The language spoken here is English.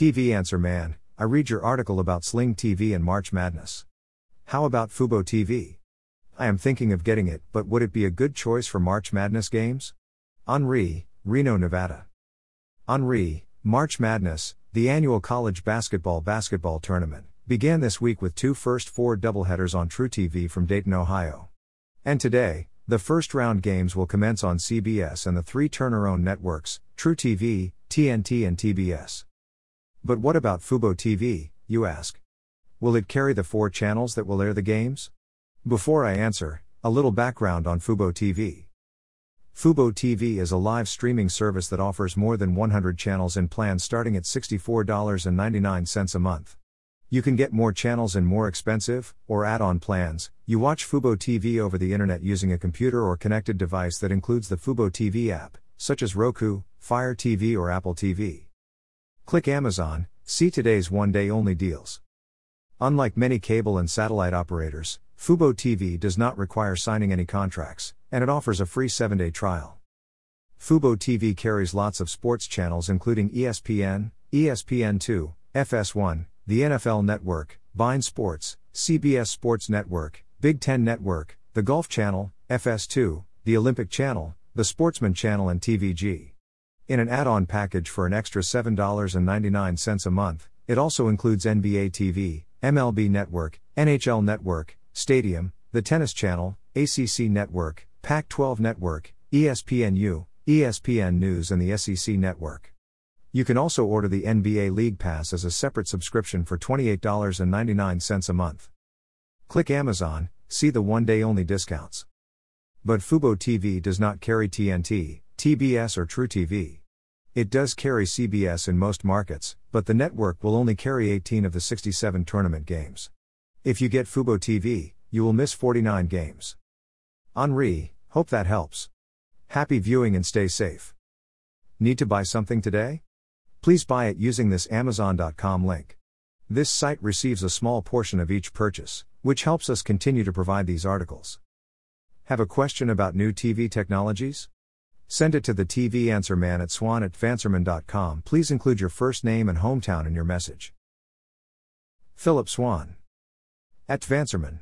TV Answer Man, I read your article about Sling TV and March Madness. How about Fubo TV? I am thinking of getting it, but would it be a good choice for March Madness games? Henri, Reno, Nevada. Henri, March Madness, the annual college basketball basketball tournament, began this week with two first four doubleheaders on truTV from Dayton, Ohio. And today, the first round games will commence on CBS and the three Turner owned networks, truTV, TNT, and TBS. But what about Fubo TV, you ask? Will it carry the four channels that will air the games? Before I answer, a little background on Fubo TV. Fubo TV is a live streaming service that offers more than 100 channels in plans starting at $64.99 a month. You can get more channels in more expensive, or add on plans. You watch Fubo TV over the internet using a computer or connected device that includes the Fubo TV app, such as Roku, Fire TV, or Apple TV. Click Amazon, see today's one day only deals. Unlike many cable and satellite operators, Fubo TV does not require signing any contracts, and it offers a free 7 day trial. Fubo TV carries lots of sports channels including ESPN, ESPN2, FS1, the NFL Network, beIN Sports, CBS Sports Network, Big Ten Network, the Golf Channel, FS2, the Olympic Channel, the Sportsman Channel, and TVG. In an add on package for an extra $7.99 a month, it also includes NBA TV, MLB Network, NHL Network, Stadium, the Tennis Channel, ACC Network, Pac 12 Network, ESPNU, ESPN News, and the SEC Network. You can also order the NBA League Pass as a separate subscription for $28.99 a month. Click Amazon, see the one day only discounts. But Fubo TV does not carry TNT, TBS, or truTV. It does carry CBS in most markets, but the network will only carry 18 of the 67 tournament games. If you get Fubo TV, you will miss 49 games. Henri, hope that helps. Happy viewing and stay safe. Need to buy something today? Please buy it using this Amazon.com link. This site receives a small portion of each purchase, which helps us continue to provide these articles. Have a question about new TV technologies? Send it to the TV Answer Man at swan at tvanswerman.com. Please include your first name and hometown in your message. Philip Swan. At Vanserman.